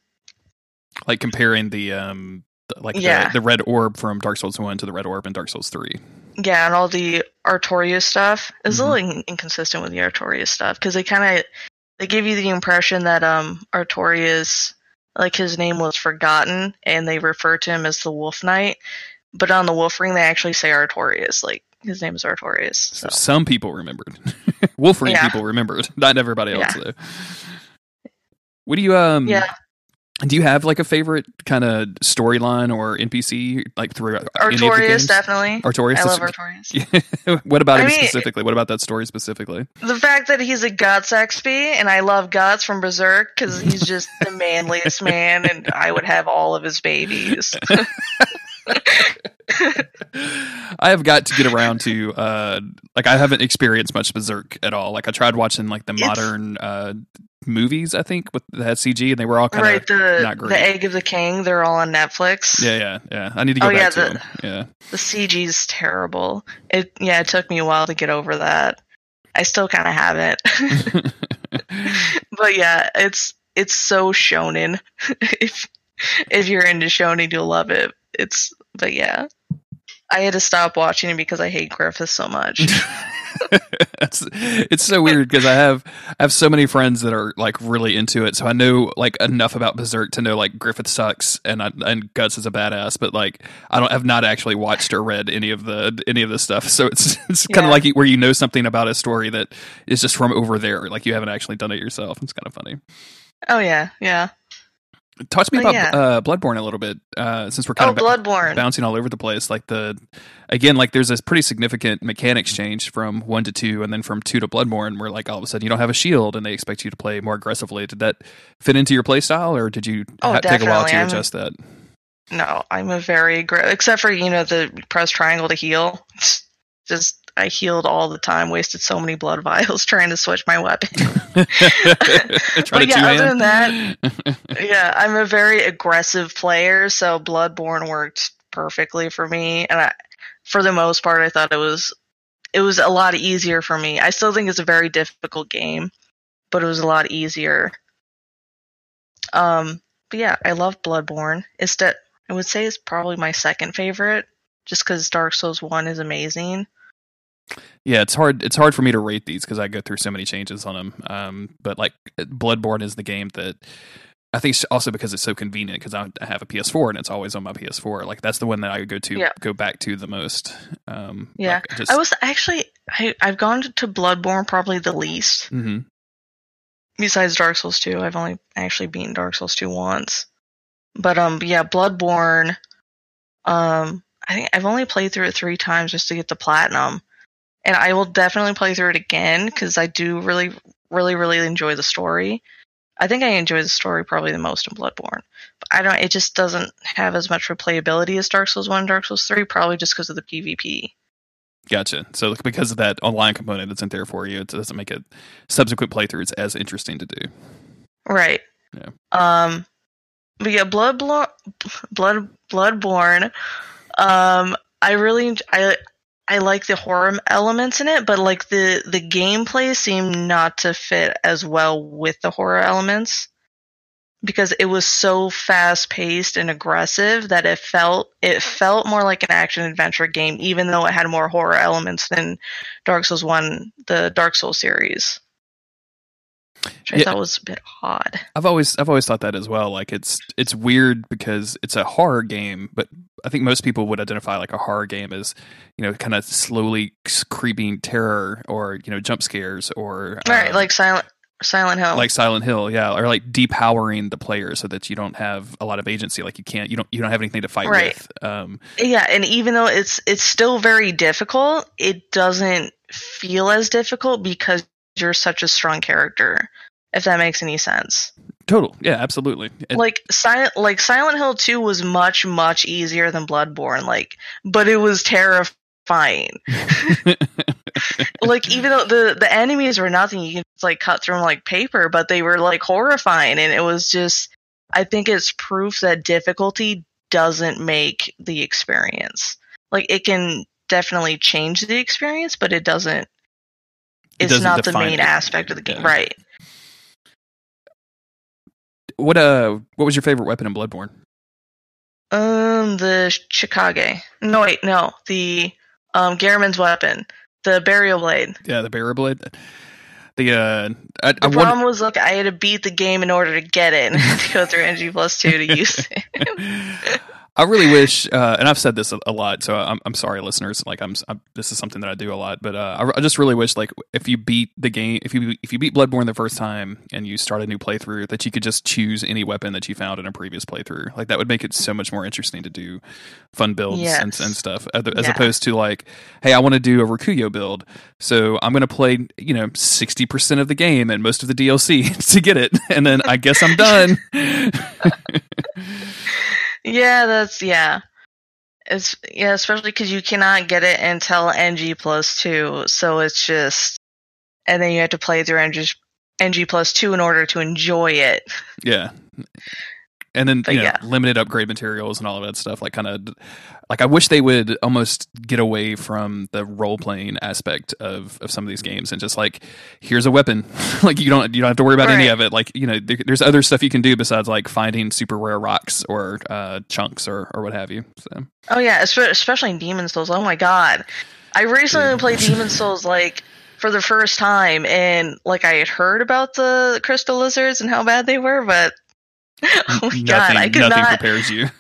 Like comparing the um like yeah. the, the red orb from Dark Souls 1 to the red orb in Dark Souls 3. Yeah, and all the Artorias stuff is mm-hmm. a little in- inconsistent with the Artorias stuff because they kind of they give you the impression that um Artorias like his name was forgotten and they refer to him as the Wolf Knight, but on the Wolf Ring they actually say Artorias like his name is Artorias. So. so some people remembered. Wolf Ring yeah. people remembered, not everybody else yeah. though. What do you um? Yeah do you have like a favorite kind of storyline or NPC like through Artorias? Definitely, Artorias. I love Artorias. what about I him mean, specifically? What about that story specifically? The fact that he's a Guts XP, and I love Guts from Berserk because he's just the manliest man, and I would have all of his babies. I have got to get around to uh like I haven't experienced much Berserk at all. Like I tried watching like the it's, modern uh movies, I think, with that CG, and they were all kind of right, the, not great. The Egg of the King, they're all on Netflix. Yeah, yeah, yeah. I need to go oh, back yeah, to the, them. Yeah, the CG is terrible. It yeah, it took me a while to get over that. I still kind of have it, but yeah, it's it's so shonen. if if you're into shonen, you'll love it. It's but yeah, I had to stop watching it because I hate Griffith so much. it's, it's so weird because I have I have so many friends that are like really into it, so I know like enough about Berserk to know like Griffith sucks and I, and Guts is a badass, but like I don't have not actually watched or read any of the any of this stuff. So it's it's kind of like where you know something about a story that is just from over there, like you haven't actually done it yourself. It's kind of funny. Oh yeah, yeah. Talk to me about yeah. uh, Bloodborne a little bit, uh, since we're kind oh, of Bloodborne. bouncing all over the place. Like the again, like there's this pretty significant mechanics change from one to two, and then from two to Bloodborne, where like all of a sudden you don't have a shield, and they expect you to play more aggressively. Did that fit into your playstyle, or did you oh, ha- take a while to I'm, adjust that? No, I'm a very great. except for you know the press triangle to heal. Just I healed all the time, wasted so many blood vials trying to switch my weapon. but yeah, other than that, yeah, I'm a very aggressive player, so Bloodborne worked perfectly for me. And I, for the most part, I thought it was it was a lot easier for me. I still think it's a very difficult game, but it was a lot easier. Um, but yeah, I love Bloodborne. It's that I would say it's probably my second favorite, just because Dark Souls One is amazing. Yeah, it's hard. It's hard for me to rate these because I go through so many changes on them. Um, but like Bloodborne is the game that I think also because it's so convenient because I have a PS4 and it's always on my PS4. Like that's the one that I go to yeah. go back to the most. Um, yeah, like just, I was actually I I've gone to Bloodborne probably the least. Mm-hmm. Besides Dark Souls 2, I've only actually beaten Dark Souls 2 once. But um, yeah, Bloodborne. Um, I think I've only played through it three times just to get the platinum and I will definitely play through it again because I do really, really, really enjoy the story. I think I enjoy the story probably the most in Bloodborne. But I don't. It just doesn't have as much replayability as Dark Souls One, and Dark Souls Three, probably just because of the PvP. Gotcha. So because of that online component that's in there for you, it doesn't make it subsequent playthroughs as interesting to do. Right. Yeah. Um. But yeah, Blood, Blood, Blood, Bloodborne. Um. I really, I, I like the horror elements in it, but like the the gameplay seemed not to fit as well with the horror elements because it was so fast paced and aggressive that it felt it felt more like an action adventure game, even though it had more horror elements than Dark Souls One, the Dark Souls series. Which I yeah, thought was a bit odd. I've always I've always thought that as well. Like it's it's weird because it's a horror game, but I think most people would identify like a horror game as you know kind of slowly creeping terror or you know jump scares or right um, like silent Silent Hill. Like Silent Hill, yeah, or like depowering the player so that you don't have a lot of agency. Like you can't, you don't, you don't have anything to fight right. with. Um, yeah, and even though it's it's still very difficult, it doesn't feel as difficult because you're such a strong character if that makes any sense Total. Yeah, absolutely. It- like silent like Silent Hill 2 was much much easier than Bloodborne like but it was terrifying. like even though the the enemies were nothing you can just like cut through them like paper but they were like horrifying and it was just I think it's proof that difficulty doesn't make the experience. Like it can definitely change the experience but it doesn't It it's doesn't not the main it. aspect of the game. Yeah. Right. What uh what was your favorite weapon in Bloodborne? Um, the Chikage. No, wait, no, the um Gehrman's weapon, the burial blade. Yeah, the burial blade. The uh I, The I problem was, like, I had to beat the game in order to get it, and to go through NG plus two to use it. I really wish, uh, and I've said this a, a lot, so I'm, I'm sorry, listeners. Like, I'm, I'm this is something that I do a lot, but uh, I, I just really wish, like, if you beat the game, if you if you beat Bloodborne the first time and you start a new playthrough, that you could just choose any weapon that you found in a previous playthrough. Like, that would make it so much more interesting to do fun builds and, Yes. and stuff, as, as Yeah. opposed to like, hey, I want to do a Rakuyo build, so I'm going to play, you know, sixty percent of the game and most of the DLC to get it, and then I guess I'm done. yeah, that's yeah. It's yeah, especially because you cannot get it until NG plus two, so it's just, and then you have to play through NG plus two in order to enjoy it. Yeah. And then you know, yeah. limited upgrade materials and all of that stuff. Like kind of like I wish they would almost get away from the role playing aspect of, of some of these games and just like here's a weapon. like you don't you don't have to worry about any of it. Like you know there, there's other stuff you can do besides like finding super rare rocks or uh, chunks or or what have you. So Oh yeah, especially in Demon Souls. Oh my god, I recently Dude. played Demon Souls like for the first time, and like I had heard about the crystal lizards and how bad they were, but oh my nothing god, I could nothing not. prepares you.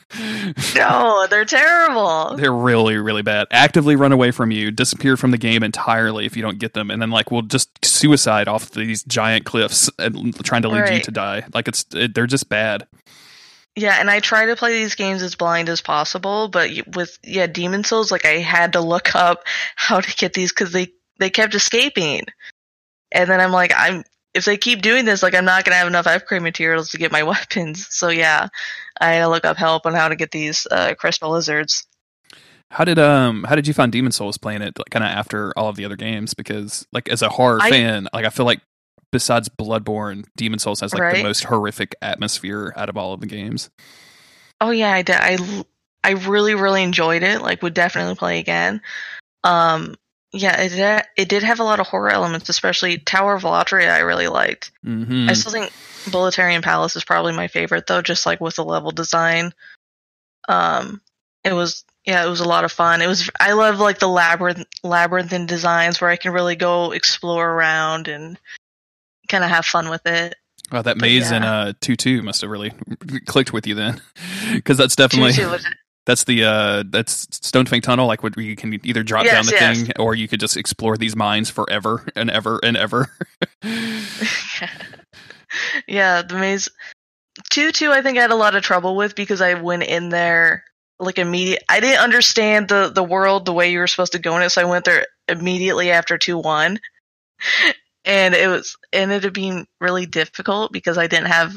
No, they're terrible. They're really, really bad. Actively run away from you, disappear from the game entirely if you don't get them, and then like will just suicide off these giant cliffs and trying to lead you to die. Like it's it, they're just bad. Yeah, and I try to play these games as blind as possible, but with yeah Demon Souls, like I had to look up how to get these because they they kept escaping, and then I'm like, I'm if they keep doing this, like I'm not gonna have enough upgrade materials to get my weapons. So yeah, I had to look up help on how to get these uh, crystal lizards. How did um how did you find Demon Souls playing it like, kind of after all of the other games? Because like as a horror I- fan, like I feel like besides Bloodborne, Demon Souls has like the most horrific atmosphere out of all of the games. Oh yeah, I did. I I really really enjoyed it. Like would definitely play again. Um, yeah, it did, it did have a lot of horror elements, especially Tower of Latria. I really liked. hmm I still think Boletarian Palace is probably my favorite though, just like with the level design. Um, it was yeah, it was a lot of fun. It was I love like the labyrinth labyrinthine designs where I can really go explore around and kind of have fun with it. Wow, that maze in yeah. uh two two must have really clicked with you then, because that's definitely Tutu That's the uh that's Stonefang Tunnel, like where you can either drop Yes, down the yes. thing or you could just explore these mines forever and ever and ever. yeah, the maze. Two two, I think I had a lot of trouble with because I went in there like immediate. I didn't understand the the world the way you were supposed to go in it, so I went there immediately after two one, and it was ended up being really difficult because I didn't have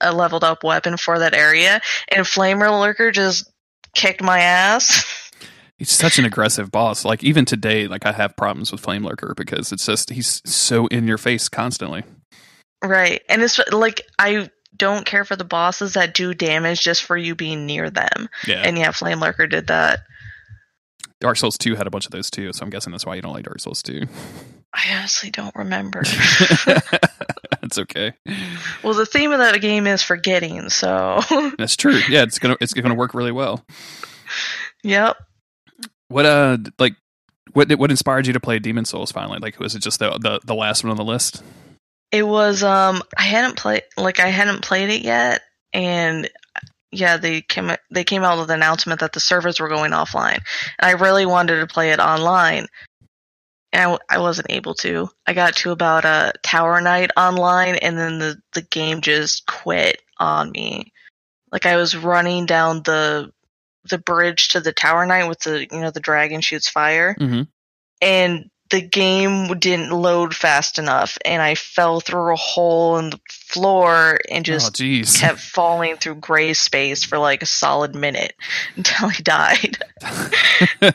a leveled up weapon for that area, and Flame Lurker just kicked my ass. he's such an aggressive boss. Like even today, like I have problems with Flame Lurker because it's just he's so in your face constantly. Right. And it's like I don't care for the bosses that do damage just for you being near them. Yeah. And yeah, Flame Lurker did that. Dark Souls 2 had a bunch of those too, so I'm guessing that's why you don't like Dark Souls 2. I honestly don't remember. That's okay. well, the theme of that game is forgetting, so That's true. Yeah, it's gonna it's gonna work really well. yep. What uh like what what inspired you to play Demon Souls finally? Like was it just the the, the last one on the list? It was um I hadn't played like I hadn't played it yet and yeah, they came they came out with an announcement that the servers were going offline. And I really wanted to play it online. And I, w- I wasn't able to. I got to about a Tower Knight online and then the the game just quit on me. Like I was running down the the bridge to the Tower Knight with the you know the dragon shoots fire Mm-hmm. and the game didn't load fast enough and I fell through a hole in the floor and Oh, just jeez. kept falling through gray space for like a solid minute until I died.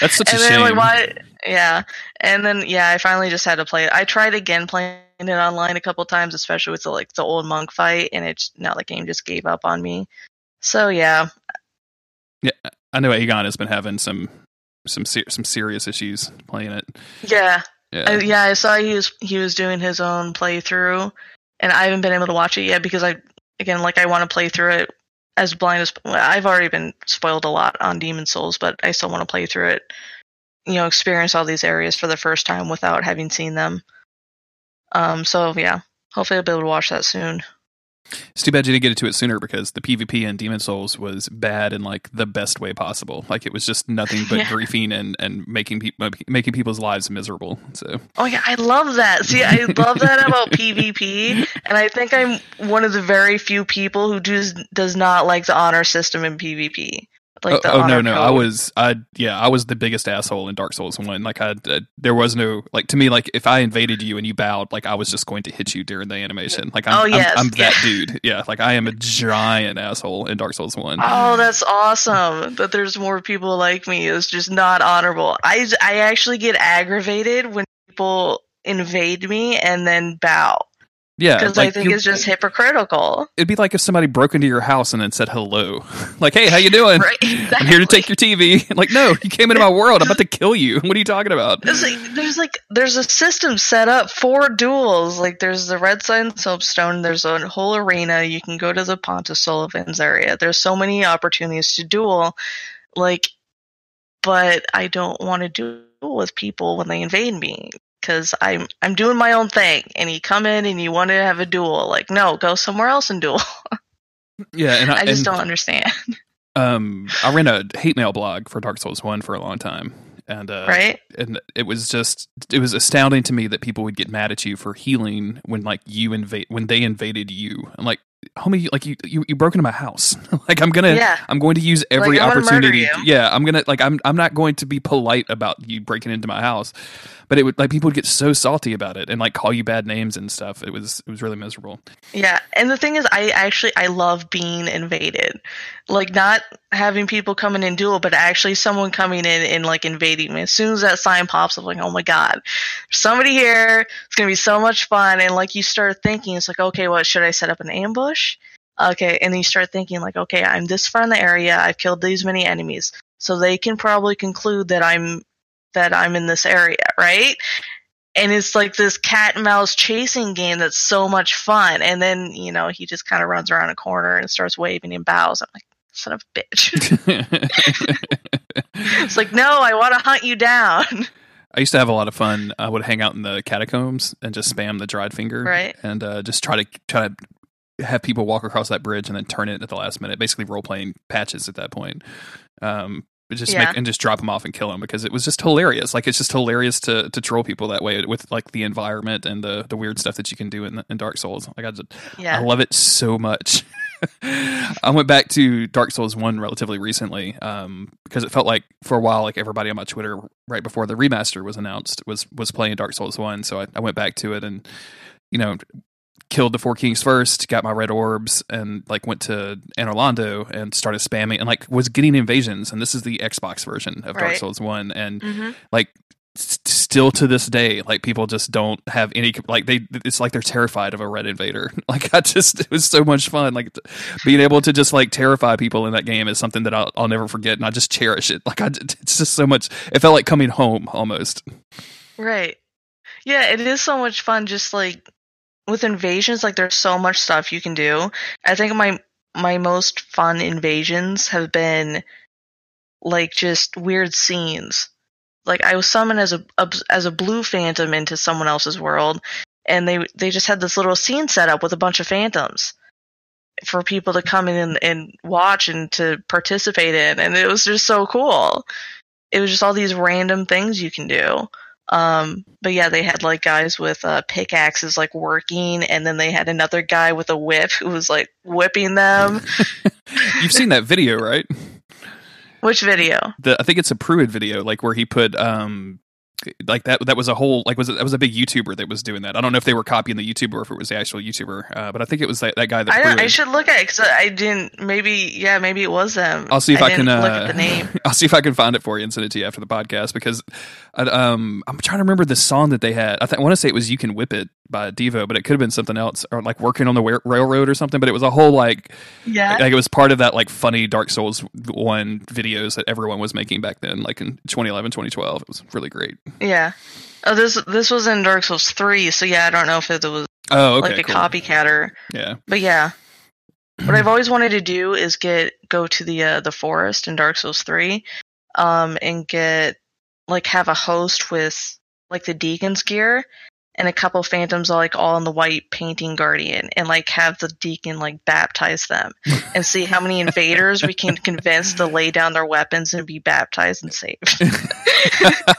That's such a and then shame. like why yeah. And then yeah, I finally just had to play it. I tried again playing it online a couple times, especially with the like the old monk fight, and it's now the game just gave up on me. So yeah. Yeah, I know Aegon has been having some some ser- some serious issues playing it. Yeah. Yeah. I, yeah, I saw he was he was doing his own playthrough, and I haven't been able to watch it yet because I again like I want to play through it as blind as I've already been spoiled a lot on Demon Souls, but I still want to play through it. You know, experience all these areas for the first time without having seen them. Um, so yeah, hopefully I'll be able to watch that soon. It's too bad you didn't get into it sooner because the PvP in Demon Souls was bad in like the best way possible. Like it was just nothing but Yeah. griefing and and making people making people's lives miserable. So Oh yeah, I love that. See, I love that about PvP, and I think I'm one of the very few people who does does not like the honor system in PvP. Like the oh, oh, no no I was I yeah I was the biggest asshole in Dark Souls one. Like I there was no like to me like if I invaded you and you bowed like I was just going to hit you during the animation. Like I'm Oh, I'm- yes, I'm, that dude. Yeah like I am a giant asshole in Dark Souls one. Oh, that's awesome that there's more people like me. It's just not honorable. I, I actually get aggravated when people invade me and then bow yeah because I think you- it's just hypocritical. it'd be like if somebody broke into your house and then said hello like hey how you doing Right? I'm here to take your TV. like, no, you came into my world. I'm about to kill you. What are you talking about? Like, there's like there's a system set up for duels. Like there's the Red Sign Soapstone. There's a whole arena. You can go to the Pontiff Sulyvahn's area. There's so many opportunities to duel. Like, but I don't want to duel with people when they invade me because I'm I'm doing my own thing. And you come in and you want to have a duel. Like, no, go somewhere else and duel. Yeah, and I, I just and, don't understand. Um, I ran a hate mail blog for Dark Souls One for a long time, and uh, right? and it was just it was astounding to me that people would get mad at you for healing when like you invade when they invaded you. I'm like, homie, like you you, you broke into my house. like I'm gonna Yeah. I'm going to use every Like, I'm gonna murder opportunity. Yeah, I'm gonna like I'm I'm not going to be polite about you breaking into my house. But it would like people would get so salty about it and like call you bad names and stuff. It was it was really miserable. Yeah, and the thing is, I actually I love being invaded, like not having people come in duel, but actually someone coming in and like invading me. As soon as that sign pops, I'm like, oh my god, somebody here. It's gonna be so much fun. And like you start thinking, it's like, okay, what should I set up an ambush? Okay, and then you start thinking like, okay, I'm this far in the area. I've killed these many enemies, so they can probably conclude that I'm that I'm in this area, right? and it's like this cat and mouse chasing game that's so much fun. And then you know he just kind of runs around a corner and starts waving and bows. I'm like, son of a bitch. it's like, no, I want to hunt you down. I used to have a lot of fun. I would hang out in the catacombs and just spam the dried finger, Right. And uh, just try to try to have people walk across that bridge and then turn it at the last minute. Basically, role playing patches at that point. Um, just Yeah. make and just drop them off and kill them because it was just hilarious. Like it's just hilarious to to troll people that way with like the environment and the the weird stuff that you can do in, in Dark Souls. Like I just Yeah. I love it so much. I went back to Dark Souls one relatively recently um, because it felt like for a while, like everybody on my Twitter right before the remaster was announced was was playing Dark Souls one. So I, I went back to it and you know killed the four kings first, got my red orbs, and like went to Anor Londo and started spamming and like was getting invasions. And this is the Xbox version of Dark Souls one, and hmm like s- still to this day like people just don't have any like they it's like they're terrified of a red invader like i just it was so much fun like t- being able to just like terrify people in that game is something that i'll, I'll never forget and i just cherish it like I, it's just so much it felt like coming home almost Right. Yeah, it is so much fun. Just like with invasions, like there's so much stuff you can do. I think my my most fun invasions have been like just weird scenes. Like I was summoned as a, as a blue phantom into someone else's world, and they they just had this little scene set up with a bunch of phantoms for people to come in and, and watch and to participate in, and it was just so cool. It was just all these random things you can do. Um, but yeah, they had like guys with uh, pickaxes like working, and then they had another guy with a whip who was like whipping them. you've seen that video right Which video? the i think it's a pruitt video like where he put um like that that was a whole like was it, that was a big YouTuber that was doing that. I don't know if they were copying the YouTuber or if it was the actual YouTuber, uh, but I think it was that, that guy that. I, I should look at it because I didn't. Maybe yeah, maybe it was them. I'll see if I, didn't can uh, look at the name. I'll see if I can find it for you and send it to you after the podcast because I, um I'm trying to remember the song that they had. I, th- I want to say it was "You Can Whip It" by Devo, but it could have been something else or like "Working on the wa- Railroad" or something. But it was a whole like Yeah, like it was part of that like funny Dark Souls one videos that everyone was making back then, like in 2011, 2012. It was really great. Yeah. Oh, this this was in Dark Souls three, so yeah, I don't know if it was Oh, okay, like a cool. copycat or Yeah, But yeah, what I've always wanted to do is get go to the uh, the forest in Dark Souls three, um, and get like have a host with like the deacon's gear and a couple phantoms all like all in the white painting guardian and like have the deacon like baptize them and see how many invaders we can convince to lay down their weapons and be baptized and saved.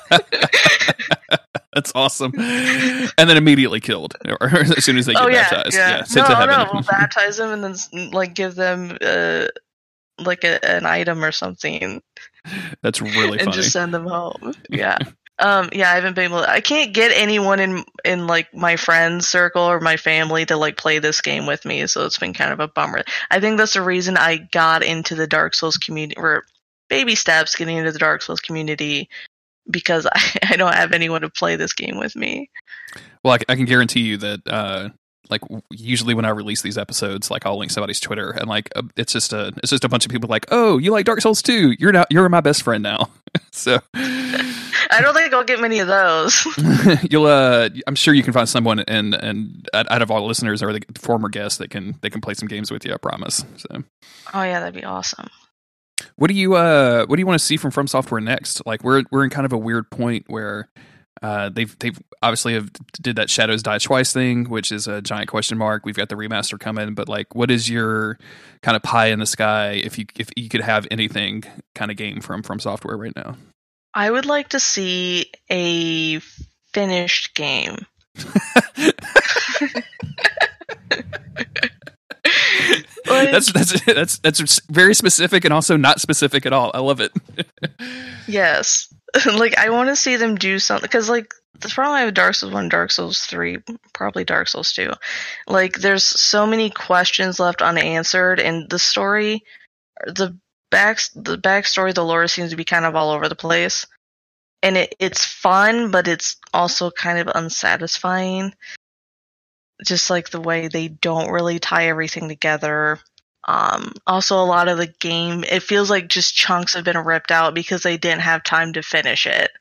that's awesome. And then immediately killed, or as soon as they get oh yeah, baptized. yeah. sent no, to heaven. no, we'll baptize them and then like give them uh like a, an item or something. That's really and funny. And just send them home. Yeah. Um yeah, I haven't been able to, I can't get anyone in in like my friends circle or my family to like play this game with me, so it's been kind of a bummer. I think that's the reason I got into the Dark Souls community or baby steps getting into the Dark Souls community because I, I don't have anyone to play this game with me. Well, I, I can guarantee you that, uh, like, usually when I release these episodes, like, I'll link somebody's Twitter, and like, uh, it's just a, it's just a bunch of people like, oh, you like Dark Souls too? You're now, you're my best friend now. so I don't think I'll get many of those. you'll, uh, I'm sure you can find someone, and and out out of all listeners or the former guests that can they can play some games with you. I promise. So, oh yeah, that'd be awesome. what do you, uh, what do you want to see from From Software next? Like, we're we're in kind of a weird point where. Uh, they've they've obviously have did that Shadows Die Twice thing, which is a giant question mark. We've got the remaster coming, but like, what is your kind of pie in the sky if you if you could have anything kind of game from from software right now? I would like to see a finished game. That's that's that's that's very specific and also not specific at all. I love it. Yes. like I want to see them do something because like the problem I have with Dark Souls one, Dark Souls three, probably Dark Souls two. Like there's so many questions left unanswered, and the story, the back the backstory, the lore seems to be kind of all over the place, and it it's fun, but it's also kind of unsatisfying. Just like the way they don't really tie everything together. Um, also, a lot of the game, it feels like just chunks have been ripped out because they didn't have time to finish it.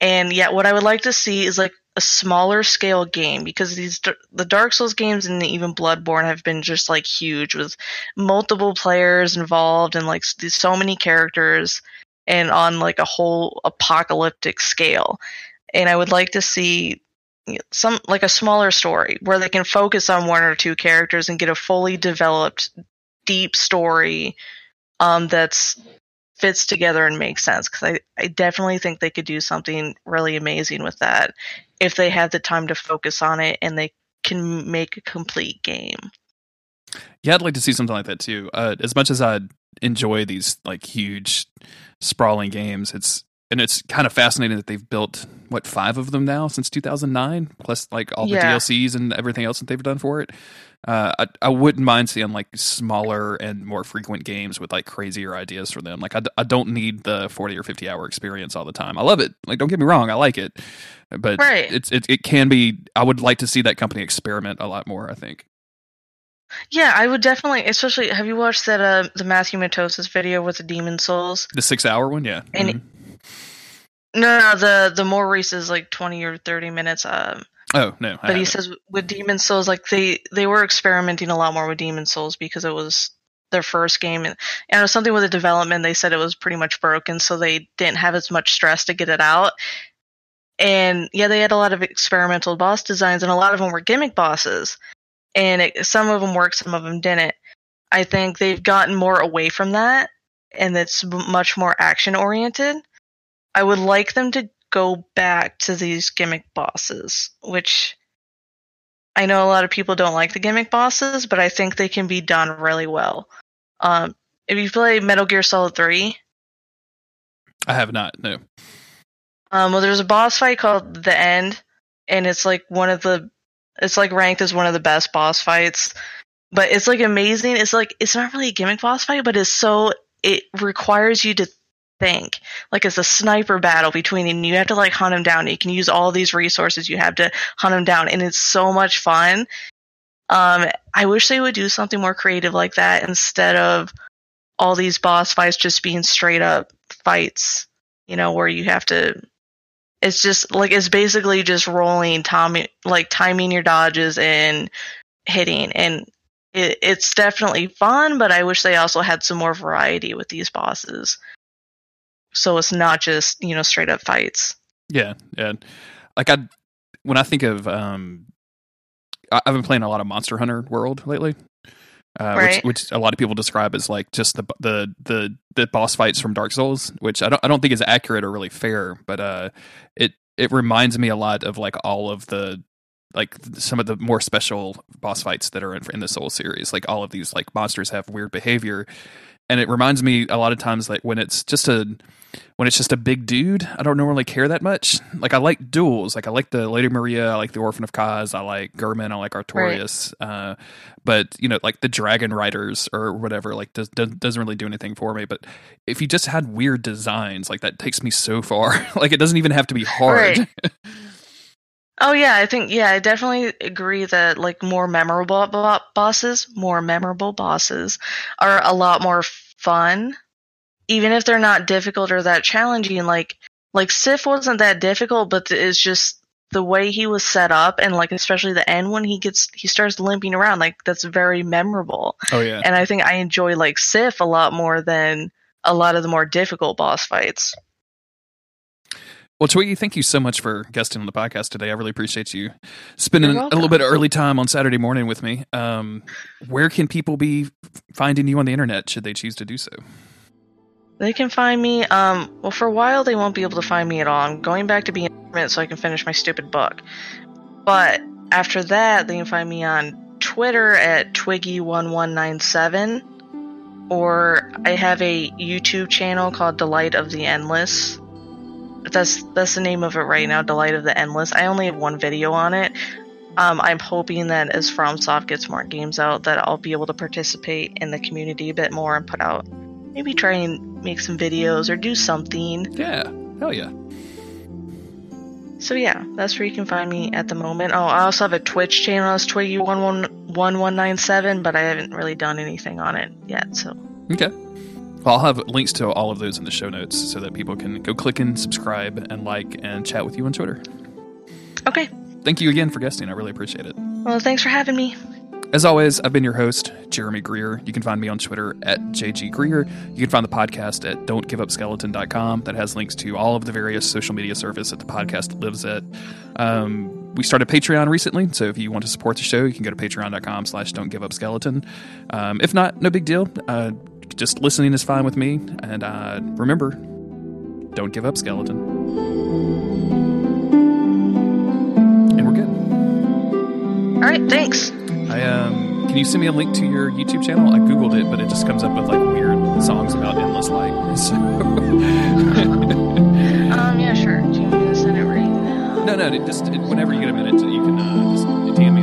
And yet, what I would like to see is like a smaller scale game because these the Dark Souls games and even Bloodborne have been just like huge with multiple players involved and like so many characters and on like a whole apocalyptic scale. And I would like to see some like a smaller story where they can focus on one or two characters and get a fully developed deep story um that's fits together and makes sense because I, I definitely think they could do something really amazing with that if they have the time to focus on it and they can make a complete game Yeah, I'd like to see something like that too. Uh, as much as I enjoy these like huge, sprawling games, it's and it's kind of fascinating that they've built what five of them now since 2009, plus like all the Yeah. DLCs and everything else that they've done for it. Uh, I, I wouldn't mind seeing like smaller and more frequent games with like crazier ideas for them. Like I, I don't need the 40 or 50 hour experience all the time. I love it. Like don't get me wrong, I like it, but Right. it's it, it can be. I would like to see that company experiment a lot more. I think. yeah i would definitely especially have you watched that uh the Matthewmatosis video with the demon souls The six hour one, yeah. And Mhm. No no, the the more is like 20 or 30 minutes um Oh no! I but he says with demon souls like they they were experimenting a lot more with demon souls because it was their first game and, and it was something with the development they said it was pretty much broken so they didn't have as much stress to get it out. And yeah they had a lot of experimental boss designs and a lot of them were gimmick bosses and it, some of them worked some of them didn't. I think they've gotten more away from that and it's much more action oriented i would like them to go back to these gimmick bosses which I know a lot of people don't like the gimmick bosses, but I think they can be done really well. Um, if you play Metal Gear Solid 3, I have not. No. Um, well, there's a boss fight called The End, and it's like one of the, it's like ranked as one of the best boss fights. But it's like amazing. It's like it's not really a gimmick boss fight, but it's so it requires you to think. Like it's a sniper battle between and you have to like hunt him down. You can use all these resources you have to hunt him down, and it's so much fun. Um, I wish they would do something more creative like that instead of all these boss fights just being straight up fights. You know, where you have to. It's just like it's basically just rolling, timing, like timing your dodges and hitting, and it, it's definitely fun. But I wish they also had some more variety with these bosses so it's not just you know straight up fights. Yeah, yeah. Like I, when I think of, um, I, have been playing a lot of Monster Hunter World lately, uh, right. which, which a lot of people describe as like just the the the the boss fights from Dark Souls, which I don't I don't think is accurate or really fair, but uh, it it reminds me a lot of like all of the like some of the more special boss fights that are in, in the Soul series. Like all of these like monsters have weird behavior, and it reminds me a lot of times like when it's just a when it's just a big dude i don't normally care that much. Like i like duels. Like i like the lady maria i like the orphan of kos i like Gehrman i like artorias right. uh, but you know like the dragon riders or whatever like does, doesn't really do anything for me. But if you just had weird designs like that takes me so far. Like it doesn't even have to be hard. Right. Oh yeah, I think yeah, I definitely agree that like more memorable bosses, more memorable bosses are a lot more fun even if they're not difficult or that challenging like like Sif wasn't that difficult but it's just the way he was set up and like especially the end when he gets he starts limping around like that's very memorable. Oh yeah. And I think I enjoy like Sif a lot more than a lot of the more difficult boss fights. Well, Twiggy, thank you so much for guesting on the podcast today. I really appreciate you spending a little bit of early time on Saturday morning with me. Um, where can people be finding you on the internet should they choose to do so? They can find me. Um, well, for a while they won't be able to find me at all. I'm going back to being a so I can finish my stupid book. But after that, they can find me on Twitter at Twiggy1197, or I have a YouTube channel called Delight of the Endless that's that's the name of it right now, Delight of the Endless. I only have one video on it. Um, I'm hoping that as FromSoft gets more games out, that I'll be able to participate in the community a bit more and put out, maybe try and make some videos or do something. Yeah, hell yeah. So yeah, that's where you can find me at the moment. Oh, I also have a Twitch channel. It's Twiggy1197, but I haven't really done anything on it yet. So okay. I'll have links to all of those in the show notes so that people can go click and subscribe and like and chat with you on Twitter. Okay. Thank you again for guesting. I really appreciate it. Well, thanks for having me. As always, I've been your host, Jeremy Greer. You can find me on Twitter at JG Greer. You can find the podcast at don'tgiveupskeleton.com. That has links to all of the various social media services that the podcast lives at. Um, we started Patreon recently, so if you want to support the show, you can go to patreon.com slash don't give up skeleton. Um, if not, no big deal. Uh, just listening is fine with me. And uh, remember, don't give up, skeleton. And we're good. All right, thanks. I um, can you send me a link to your YouTube channel? I googled it, but it just comes up with like weird songs about endless light. So um, yeah, sure. Do you want me to send it right now? No, no. Just whenever you get a minute, you can uh, just DM me